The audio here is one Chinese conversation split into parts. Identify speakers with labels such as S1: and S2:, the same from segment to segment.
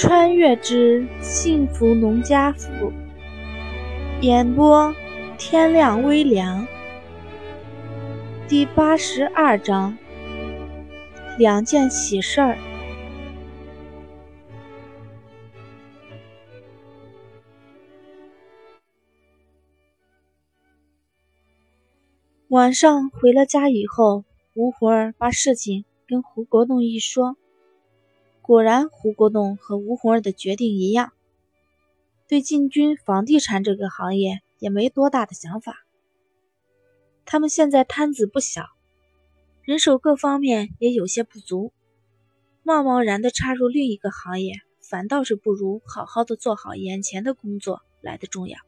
S1: 穿越之幸福农家妇，演播天亮微凉，第八十二章，两件喜事儿。晚上回了家以后，吴魂儿把事情跟胡国栋一说。果然，胡国栋和吴红儿的决定一样，对进军房地产这个行业也没多大的想法。他们现在摊子不小，人手各方面也有些不足，贸贸然的插入另一个行业，反倒是不如好好的做好眼前的工作来的重要。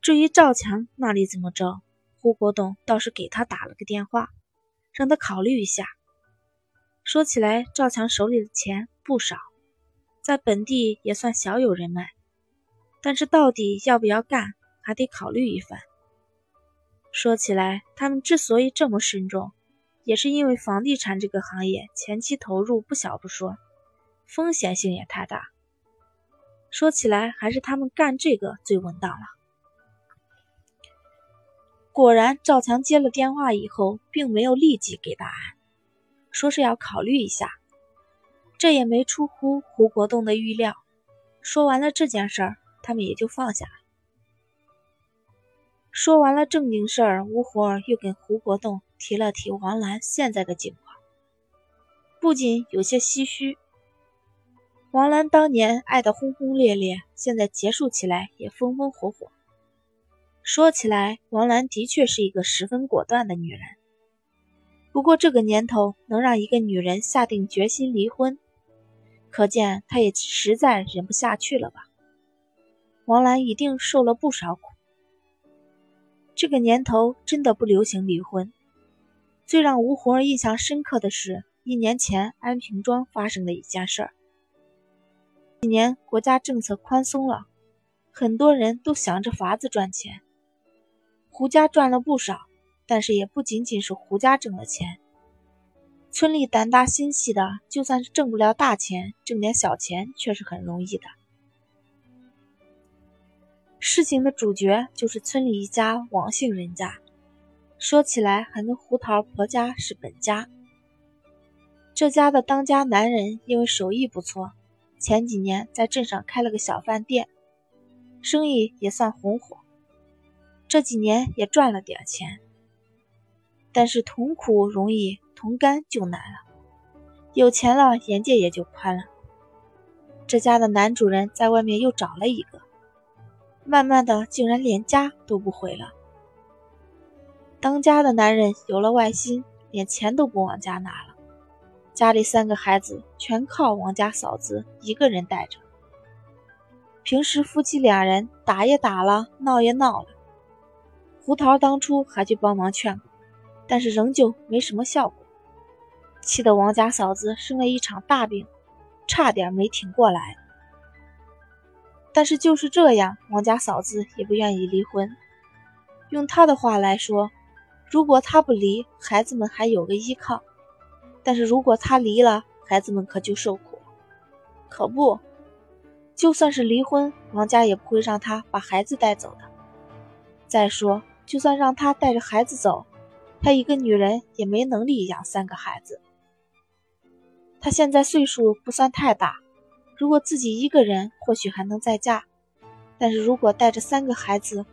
S1: 至于赵强那里怎么着，胡国栋倒是给他打了个电话，让他考虑一下。说起来，赵强手里的钱不少，在本地也算小有人脉，但是到底要不要干，还得考虑一番。说起来，他们之所以这么慎重，也是因为房地产这个行业前期投入不小不说，风险性也太大。说起来，还是他们干这个最稳当了。果然，赵强接了电话以后，并没有立即给答案。说是要考虑一下，这也没出乎胡国栋的预料。说完了这件事儿，他们也就放下了。说完了正经事儿，吴活儿又跟胡国栋提了提王兰现在的境况，不仅有些唏嘘。王兰当年爱得轰轰烈烈，现在结束起来也风风火火。说起来，王兰的确是一个十分果断的女人。不过这个年头，能让一个女人下定决心离婚，可见她也实在忍不下去了吧？王兰一定受了不少苦。这个年头真的不流行离婚。最让吴红儿印象深刻的是，一年前安平庄发生的一件事儿。几年国家政策宽松了，很多人都想着法子赚钱，胡家赚了不少。但是也不仅仅是胡家挣了钱，村里胆大心细的，就算是挣不了大钱，挣点小钱却是很容易的。事情的主角就是村里一家王姓人家，说起来还跟胡桃婆家是本家。这家的当家男人因为手艺不错，前几年在镇上开了个小饭店，生意也算红火，这几年也赚了点钱。但是同苦容易，同甘就难了。有钱了，眼界也就宽了。这家的男主人在外面又找了一个，慢慢的竟然连家都不回了。当家的男人有了外心，连钱都不往家拿了，家里三个孩子全靠王家嫂子一个人带着。平时夫妻两人打也打了，闹也闹了，胡桃当初还去帮忙劝过。但是仍旧没什么效果，气得王家嫂子生了一场大病，差点没挺过来。但是就是这样，王家嫂子也不愿意离婚。用她的话来说，如果她不离，孩子们还有个依靠；但是如果她离了，孩子们可就受苦了。可不，就算是离婚，王家也不会让她把孩子带走的。再说，就算让她带着孩子走，她一个女人也没能力养三个孩子。她现在岁数不算太大，如果自己一个人或许还能再嫁，但是如果带着三个孩子，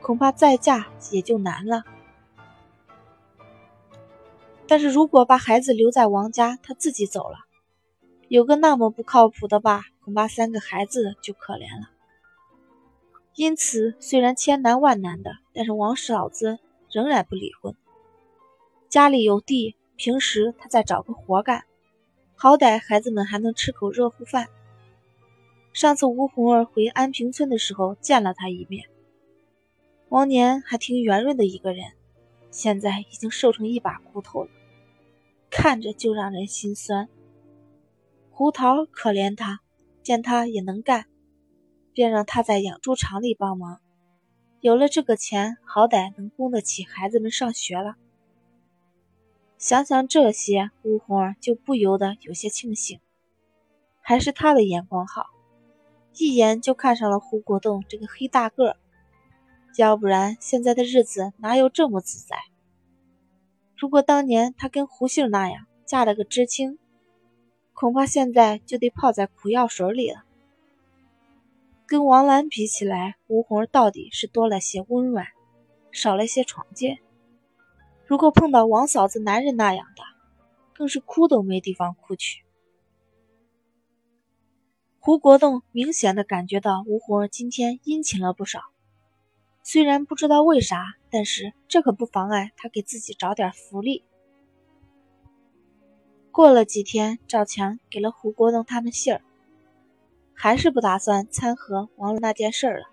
S1: 恐怕再嫁也就难了。但是如果把孩子留在王家，她自己走了，有个那么不靠谱的爸，恐怕三个孩子就可怜了。因此，虽然千难万难的，但是王嫂子仍然不离婚。家里有地，平时他再找个活干，好歹孩子们还能吃口热乎饭。上次吴红儿回安平村的时候见了他一面，往年还挺圆润的一个人，现在已经瘦成一把骨头了，看着就让人心酸。胡桃可怜他，见他也能干，便让他在养猪场里帮忙，有了这个钱，好歹能供得起孩子们上学了。想想这些，吴红儿就不由得有些庆幸。还是他的眼光好，一眼就看上了胡国栋这个黑大个儿。要不然现在的日子哪有这么自在？如果当年他跟胡杏那样嫁了个知青，恐怕现在就得泡在苦药水里了。跟王兰比起来，吴红儿到底是多了些温软，少了些闯劲。如果碰到王嫂子男人那样的，更是哭都没地方哭去。胡国栋明显的感觉到吴红今天殷勤了不少，虽然不知道为啥，但是这可不妨碍他给自己找点福利。过了几天，赵强给了胡国栋他们信儿，还是不打算掺和王了那件事了。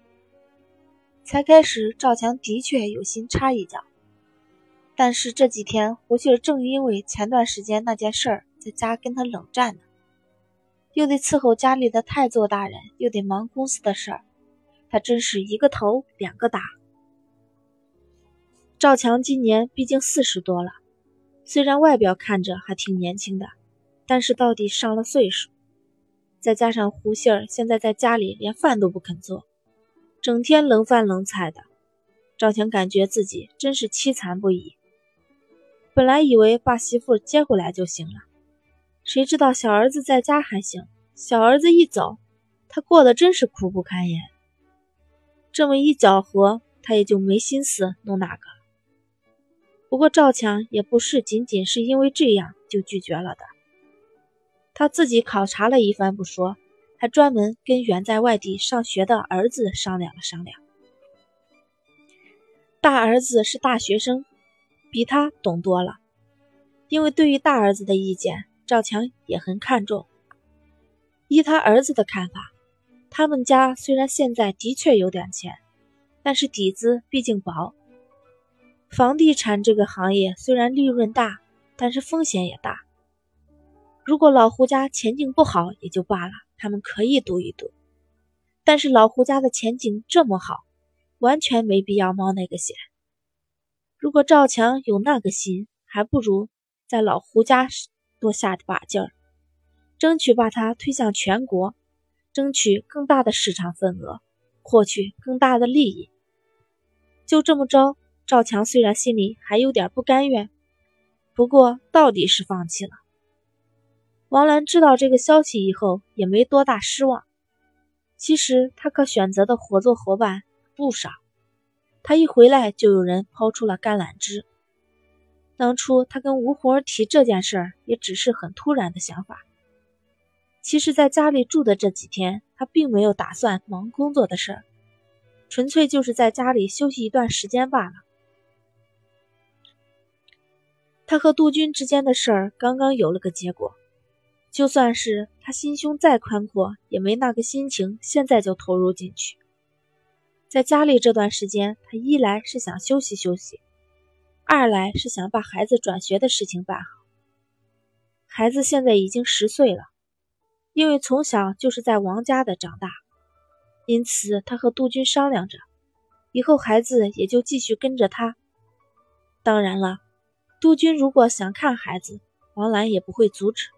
S1: 才开始，赵强的确有心插一脚。但是这几天，胡杏正因为前段时间那件事儿，在家跟他冷战呢，又得伺候家里的太座大人，又得忙公司的事儿，他真是一个头两个大。赵强今年毕竟四十多了，虽然外表看着还挺年轻的，但是到底上了岁数，再加上胡杏儿现在在家里连饭都不肯做，整天冷饭冷菜的，赵强感觉自己真是凄惨不已。本来以为把媳妇接回来就行了，谁知道小儿子在家还行，小儿子一走，他过得真是苦不堪言。这么一搅和，他也就没心思弄那个。不过赵强也不是仅仅是因为这样就拒绝了的，他自己考察了一番不说，还专门跟远在外地上学的儿子商量了商量。大儿子是大学生。比他懂多了，因为对于大儿子的意见，赵强也很看重。依他儿子的看法，他们家虽然现在的确有点钱，但是底子毕竟薄。房地产这个行业虽然利润大，但是风险也大。如果老胡家前景不好也就罢了，他们可以赌一赌。但是老胡家的前景这么好，完全没必要冒那个险。如果赵强有那个心，还不如在老胡家多下把劲儿，争取把他推向全国，争取更大的市场份额，获取更大的利益。就这么着，赵强虽然心里还有点不甘愿，不过到底是放弃了。王兰知道这个消息以后，也没多大失望。其实他可选择的合作伙伴不少。他一回来，就有人抛出了橄榄枝。当初他跟吴红儿提这件事儿，也只是很突然的想法。其实，在家里住的这几天，他并没有打算忙工作的事儿，纯粹就是在家里休息一段时间罢了。他和杜鹃之间的事儿刚刚有了个结果，就算是他心胸再宽阔，也没那个心情现在就投入进去。在家里这段时间，他一来是想休息休息，二来是想把孩子转学的事情办好。孩子现在已经十岁了，因为从小就是在王家的长大，因此他和杜军商量着，以后孩子也就继续跟着他。当然了，杜军如果想看孩子，王兰也不会阻止。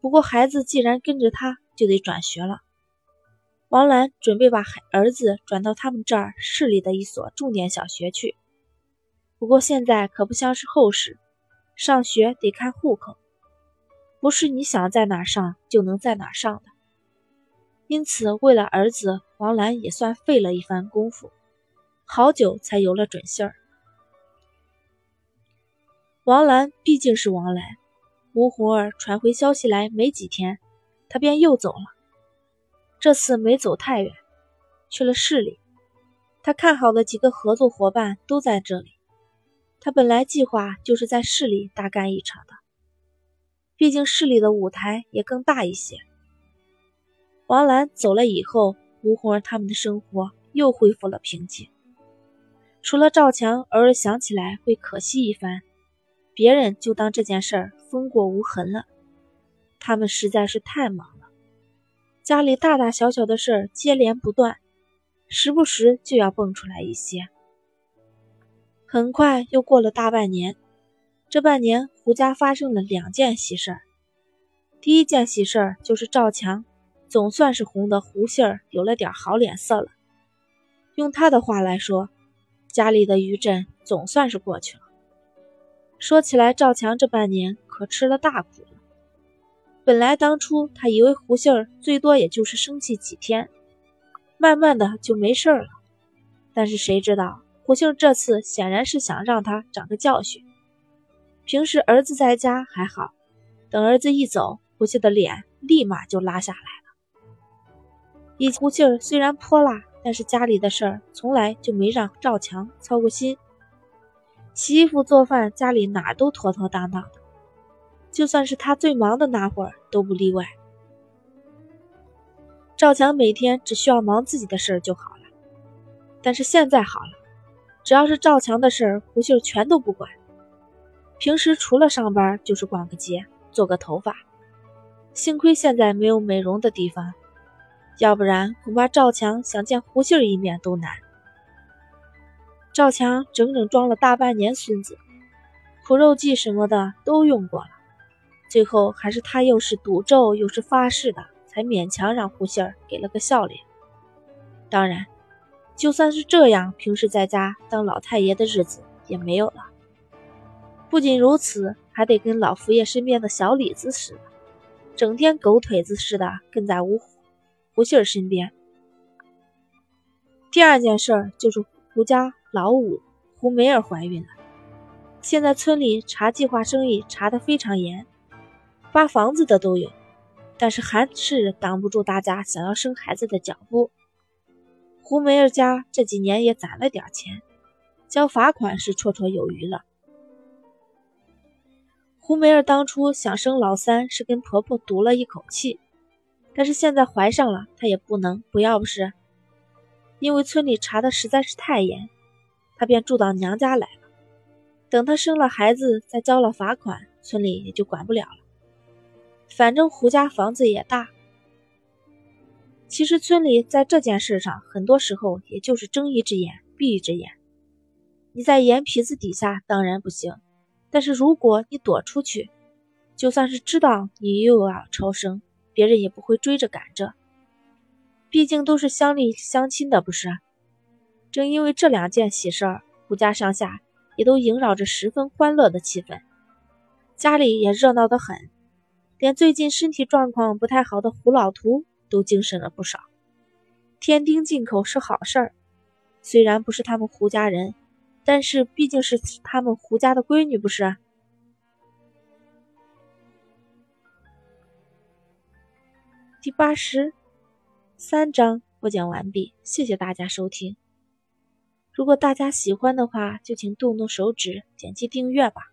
S1: 不过孩子既然跟着他，就得转学了。王兰准备把孩儿子转到他们这儿市里的一所重点小学去，不过现在可不像是后世，上学得看户口，不是你想在哪上就能在哪上的。因此，为了儿子，王兰也算费了一番功夫，好久才有了准信儿。王兰毕竟是王兰，吴红儿传回消息来没几天，她便又走了。这次没走太远，去了市里。他看好的几个合作伙伴都在这里。他本来计划就是在市里大干一场的，毕竟市里的舞台也更大一些。王兰走了以后，吴红儿他们的生活又恢复了平静。除了赵强偶尔想起来会可惜一番，别人就当这件事儿风过无痕了。他们实在是太忙。家里大大小小的事儿接连不断，时不时就要蹦出来一些。很快又过了大半年，这半年胡家发生了两件喜事儿。第一件喜事儿就是赵强，总算是红得胡杏儿有了点好脸色了。用他的话来说，家里的余震总算是过去了。说起来，赵强这半年可吃了大苦。本来当初他以为胡杏儿最多也就是生气几天，慢慢的就没事了。但是谁知道胡杏这次显然是想让他长个教训。平时儿子在家还好，等儿子一走，胡杏的脸立马就拉下来了。以胡杏虽然泼辣，但是家里的事儿从来就没让赵强操过心。洗衣服、做饭，家里哪都妥妥当当的，就算是他最忙的那会儿都不例外。赵强每天只需要忙自己的事儿就好了，但是现在好了，只要是赵强的事儿，胡秀全都不管。平时除了上班就是逛个街、做个头发，幸亏现在没有美容的地方，要不然恐怕赵强想见胡杏一面都难。赵强整整装了大半年孙子，苦肉计什么的都用过了，最后还是他又是赌咒又是发誓的，才勉强让胡杏儿给了个笑脸。当然，就算是这样，平时在家当老太爷的日子也没有了。不仅如此，还得跟老佛爷身边的小李子似的，整天狗腿子似的跟在胡胡杏儿身边。第二件事就是胡家。老五胡梅儿怀孕了，现在村里查计划生育查得非常严，扒房子的都有，但是还是挡不住大家想要生孩子的脚步。胡梅儿家这几年也攒了点钱，交罚款是绰绰有余了。胡梅儿当初想生老三，是跟婆婆赌了一口气，但是现在怀上了，她也不能不要不是，因为村里查的实在是太严。她便住到娘家来了。等她生了孩子，再交了罚款，村里也就管不了了。反正胡家房子也大。其实村里在这件事上，很多时候也就是睁一只眼闭一只眼。你在眼皮子底下当然不行，但是如果你躲出去，就算是知道你又要超生，别人也不会追着赶着。毕竟都是乡里乡亲的，不是？正因为这两件喜事儿，胡家上下也都萦绕着十分欢乐的气氛，家里也热闹得很，连最近身体状况不太好的胡老图都精神了不少。添丁进口是好事儿，虽然不是他们胡家人，但是毕竟是他们胡家的闺女，不是？第八十三章播讲完毕，谢谢大家收听。如果大家喜欢的话，就请动动手指点击订阅吧。